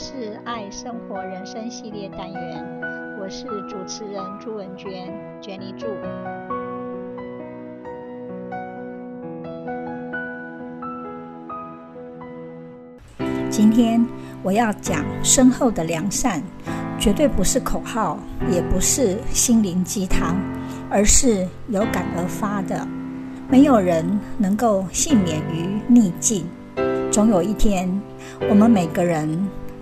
是爱生活人生系列单元，我是主持人朱文娟娟妮柱。今天我要讲深厚的良善，绝对不是口号，也不是心灵鸡汤，而是有感而发的。没有人能够幸免于逆境，总有一天，我们每个人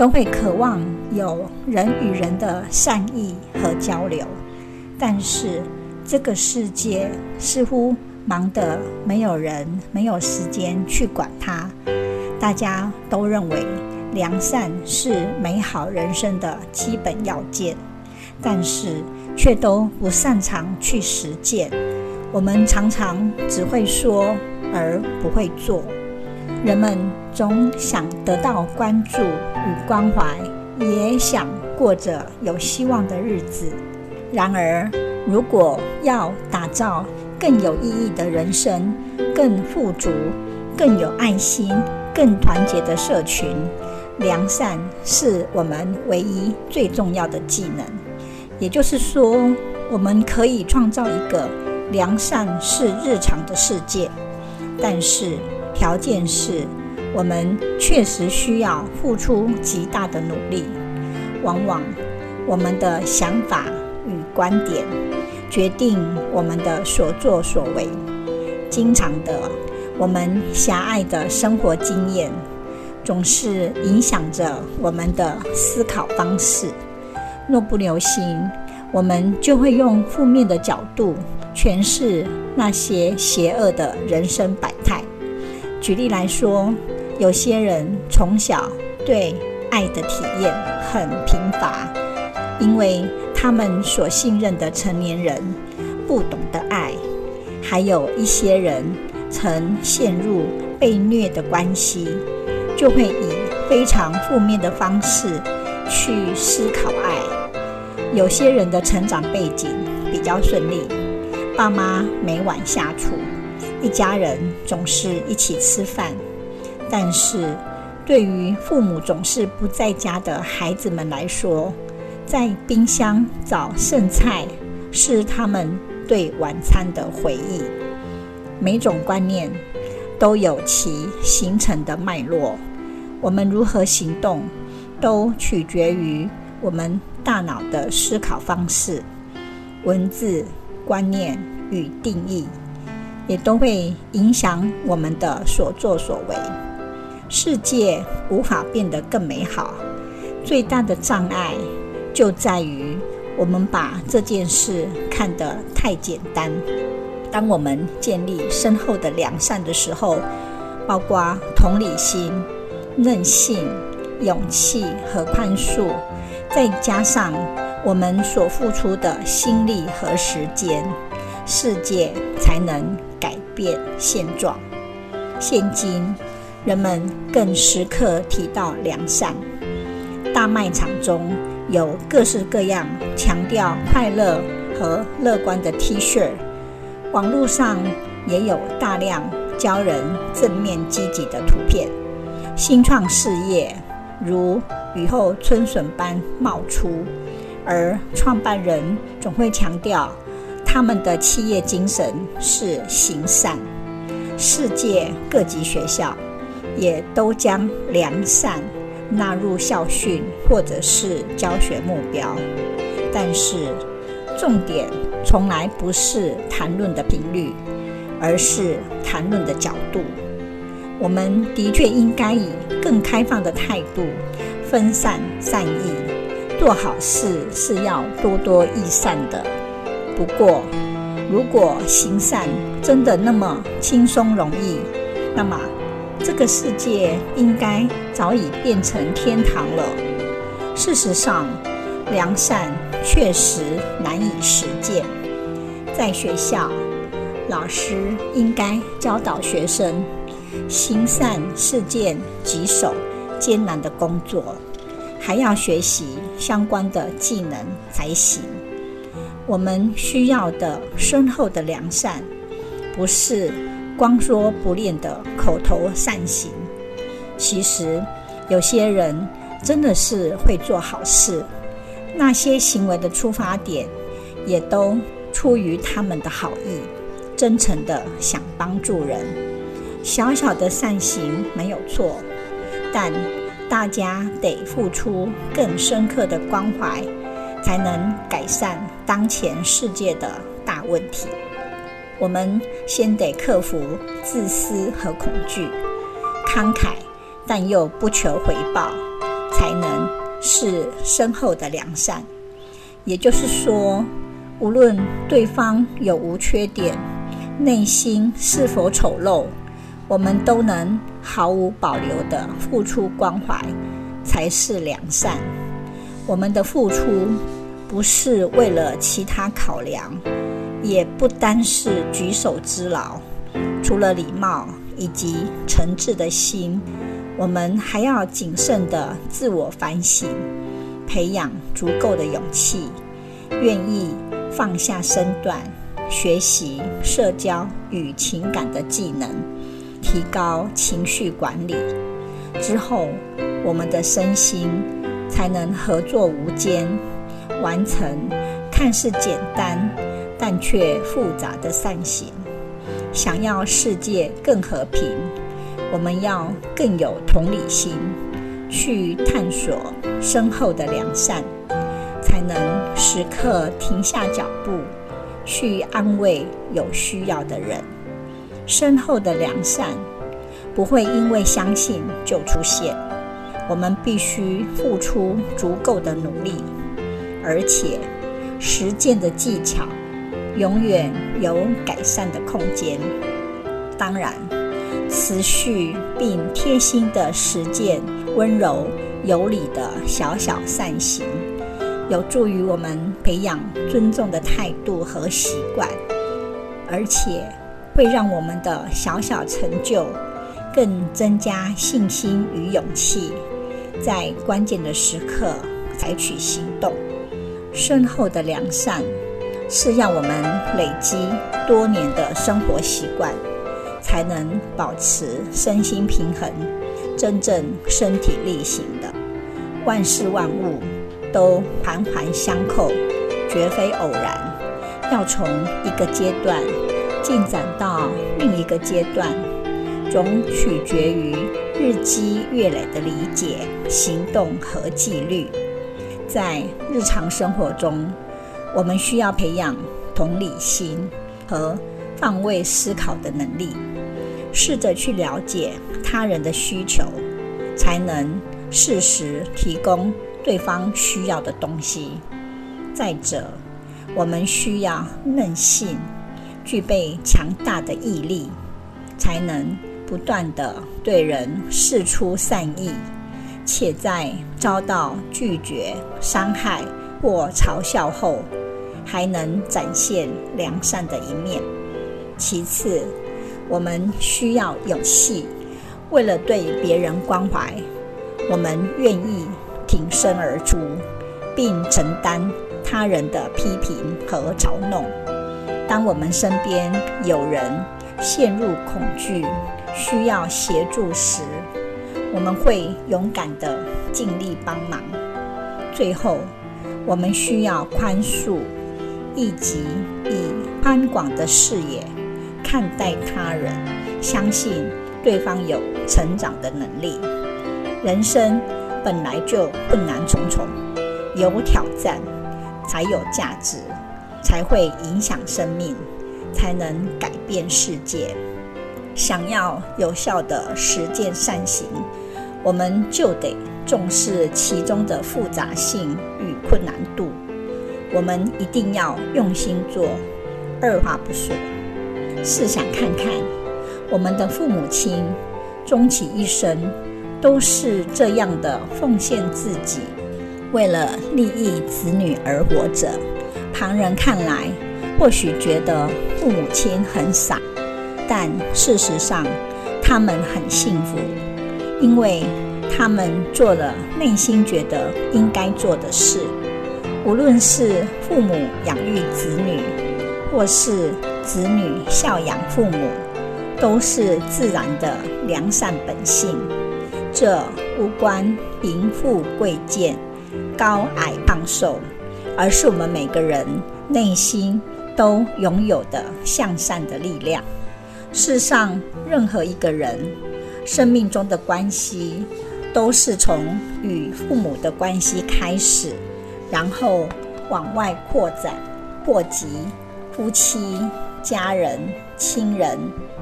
都会渴望有人与人的善意和交流，但是这个世界似乎忙得没有人没有时间去管它。大家都认为良善是美好人生的基本要件，但是却都不擅长去实践。我们常常只会说而不会做。人们总想得到关注与关怀，也想过着有希望的日子。然而，如果要打造更有意义的人生、更富足、更有爱心、更团结的社群，良善是我们唯一最重要的技能。也就是说，我们可以创造一个良善是日常的世界，但是条件是我们确实需要付出极大的努力。往往我们的想法与观点决定我们的所作所为，经常的。我们狭隘的生活经验，总是影响着我们的思考方式。若不留心，我们就会用负面的角度诠释那些邪恶的人生百态。举例来说，有些人从小对爱的体验很贫乏，因为他们所信任的成年人不懂得爱，还有一些人。曾陷入被虐的关系，就会以非常负面的方式去思考爱。有些人的成长背景比较顺利，爸妈每晚下厨，一家人总是一起吃饭。但是，对于父母总是不在家的孩子们来说，在冰箱找剩菜是他们对晚餐的回忆。每种观念都有其形成的脉络，我们如何行动，都取决于我们大脑的思考方式、文字、观念与定义，也都会影响我们的所作所为。世界无法变得更美好，最大的障碍就在于我们把这件事看得太简单。当我们建立深厚的良善的时候，包括同理心、韧性、勇气和宽恕，再加上我们所付出的心力和时间，世界才能改变现状。现今，人们更时刻提到良善。大卖场中有各式各样强调快乐和乐观的 T 恤。网络上也有大量教人正面积极的图片，新创事业如雨后春笋般冒出，而创办人总会强调他们的企业精神是行善。世界各级学校也都将良善纳入校训或者是教学目标，但是重点。从来不是谈论的频率，而是谈论的角度。我们的确应该以更开放的态度分散善意，做好事是要多多益善的。不过，如果行善真的那么轻松容易，那么这个世界应该早已变成天堂了。事实上，良善确实难以实践。在学校，老师应该教导学生，行善是件棘手、艰难的工作，还要学习相关的技能才行。我们需要的深厚的良善，不是光说不练的口头善行。其实，有些人真的是会做好事，那些行为的出发点也都出于他们的好意，真诚的想帮助人。小小的善行没有错，但大家得付出更深刻的关怀，才能改善当前世界的大问题。我们先得克服自私和恐惧，慷慨但又不求回报，才能是深厚的良善。也就是说，无论对方有无缺点，内心是否丑陋，我们都能毫无保留地付出关怀，才是良善。我们的付出不是为了其他考量。也不单是举手之劳，除了礼貌以及诚挚的心，我们还要谨慎地自我反省，培养足够的勇气，愿意放下身段，学习社交与情感的技能，提高情绪管理。之后，我们的身心才能合作无间，完成看似简单，但却复杂的善行，想要世界更和平，我们要更有同理心，去探索深厚的良善，才能时刻停下脚步，去安慰有需要的人。深厚的良善不会因为相信就出现，我们必须付出足够的努力，而且实践的技巧。永远有改善的空间。当然，持续并贴心的实践温柔有礼的小小善行，有助于我们培养尊重的态度和习惯，而且会让我们的小小成就更增加信心与勇气，在关键的时刻采取行动。深厚的良善。是让我们累积多年的生活习惯，才能保持身心平衡，真正身体力行的。万事万物都环环相扣，绝非偶然。要从一个阶段进展到另一个阶段，总取决于日积月累的理解、行动和纪律。在日常生活中，我们需要培养同理心和换位思考的能力，试着去了解他人的需求，才能适时提供对方需要的东西。再者，我们需要韧性，具备强大的毅力，才能不断地对人释出善意，且在遭到拒绝、伤害或嘲笑后，还能展现良善的一面。其次，我们需要勇气，为了对别人关怀，我们愿意挺身而出，并承担他人的批评和嘲弄。当我们身边有人陷入恐惧，需要协助时，我们会勇敢地尽力帮忙。最后，我们需要宽恕。以及以宽广的视野看待他人，相信对方有成长的能力。人生本来就困难重重，有挑战才有价值，才会影响生命，才能改变世界。想要有效的实践善行，我们就得重视其中的复杂性与困难度。我们一定要用心做，二话不说。试想看看，我们的父母亲终其一生都是这样的奉献自己，为了利益子女而活着。旁人看来或许觉得父母亲很傻，但事实上他们很幸福，因为他们做了内心觉得应该做的事。无论是父母养育子女，或是子女孝养父母，都是自然的良善本性。这无关贫富贵贱、高矮胖瘦，而是我们每个人内心都拥有的向善的力量。世上任何一个人生命中的关系，都是从与父母的关系开始，然后往外扩展，扩及夫妻、家人、亲人、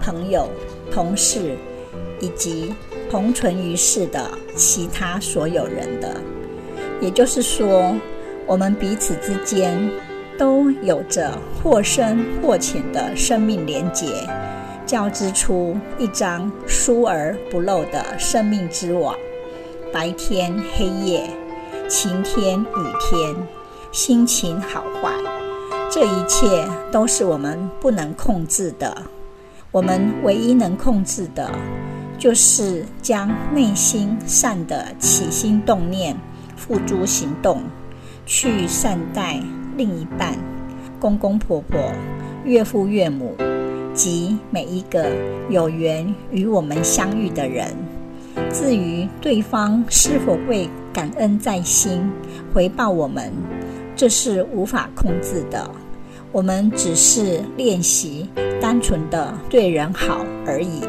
朋友、同事，以及同存于世的其他所有人的。也就是说，我们彼此之间都有着或深或浅的生命连结。交织出一张疏而不漏的生命之网，白天黑夜，晴天雨天，心情好坏，这一切都是我们不能控制的。我们唯一能控制的，就是将内心善的起心动念付诸行动，去善待另一半、公公婆婆、岳父岳母。及每一个有缘与我们相遇的人，至于对方是否会感恩在心，回报我们，这是无法控制的。我们只是练习单纯的对人好而已。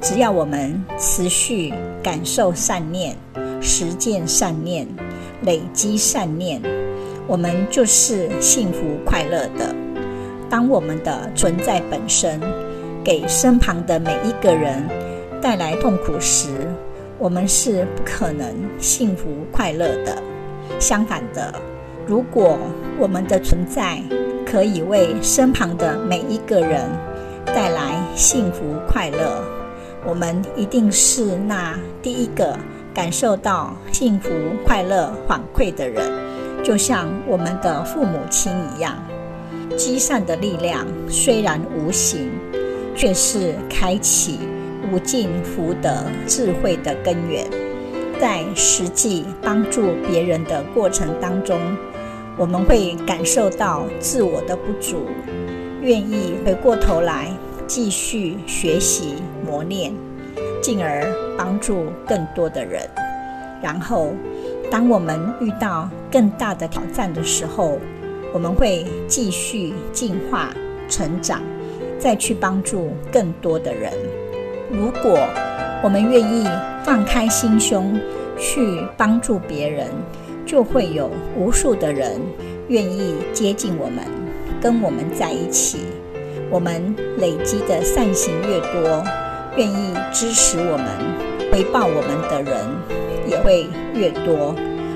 只要我们持续感受善念、实践善念、累积善念，我们就是幸福快乐的。当我们的存在本身给身旁的每一个人带来痛苦时，我们是不可能幸福快乐的。相反的，如果我们的存在可以为身旁的每一个人带来幸福快乐，我们一定是那第一个感受到幸福快乐反馈的人，就像我们的父母亲一样。积善的力量虽然无形，却是开启无尽福德智慧的根源。在实际帮助别人的过程当中，我们会感受到自我的不足，愿意回过头来继续学习磨练，进而帮助更多的人。然后，当我们遇到更大的挑战的时候，我们会继续进化、成长，再去帮助更多的人。如果我们愿意放开心胸去帮助别人，就会有无数的人愿意接近我们，跟我们在一起。我们累积的善行越多，愿意支持我们、回报我们的人也会越多，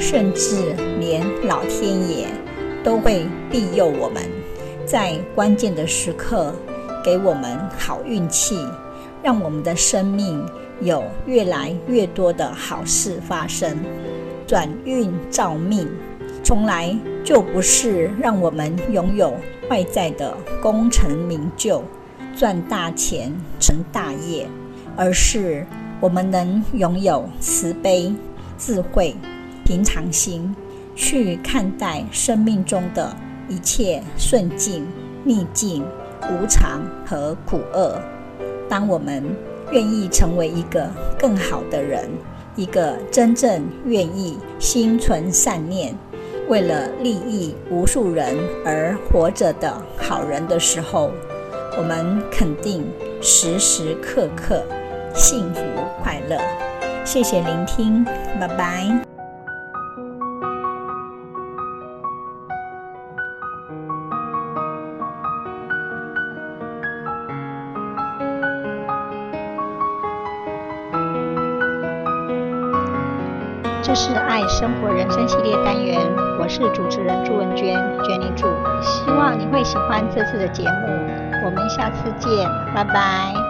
甚至连老天爷。都会庇佑我们，在关键的时刻给我们好运气，让我们的生命有越来越多的好事发生。转运造命，从来就不是让我们拥有外在的功成名就、赚大钱、成大业，而是我们能拥有慈悲、智慧、平常心。去看待生命中的一切顺境、逆境、无常和苦厄。当我们愿意成为一个更好的人，一个真正愿意心存善念、为了利益无数人而活着的好人的时候，我们肯定时时刻刻幸福快乐。谢谢聆听，拜拜。是爱生活人生系列单元，我是主持人朱文娟，娟妮祝，希望你会喜欢这次的节目，我们下次见，拜拜。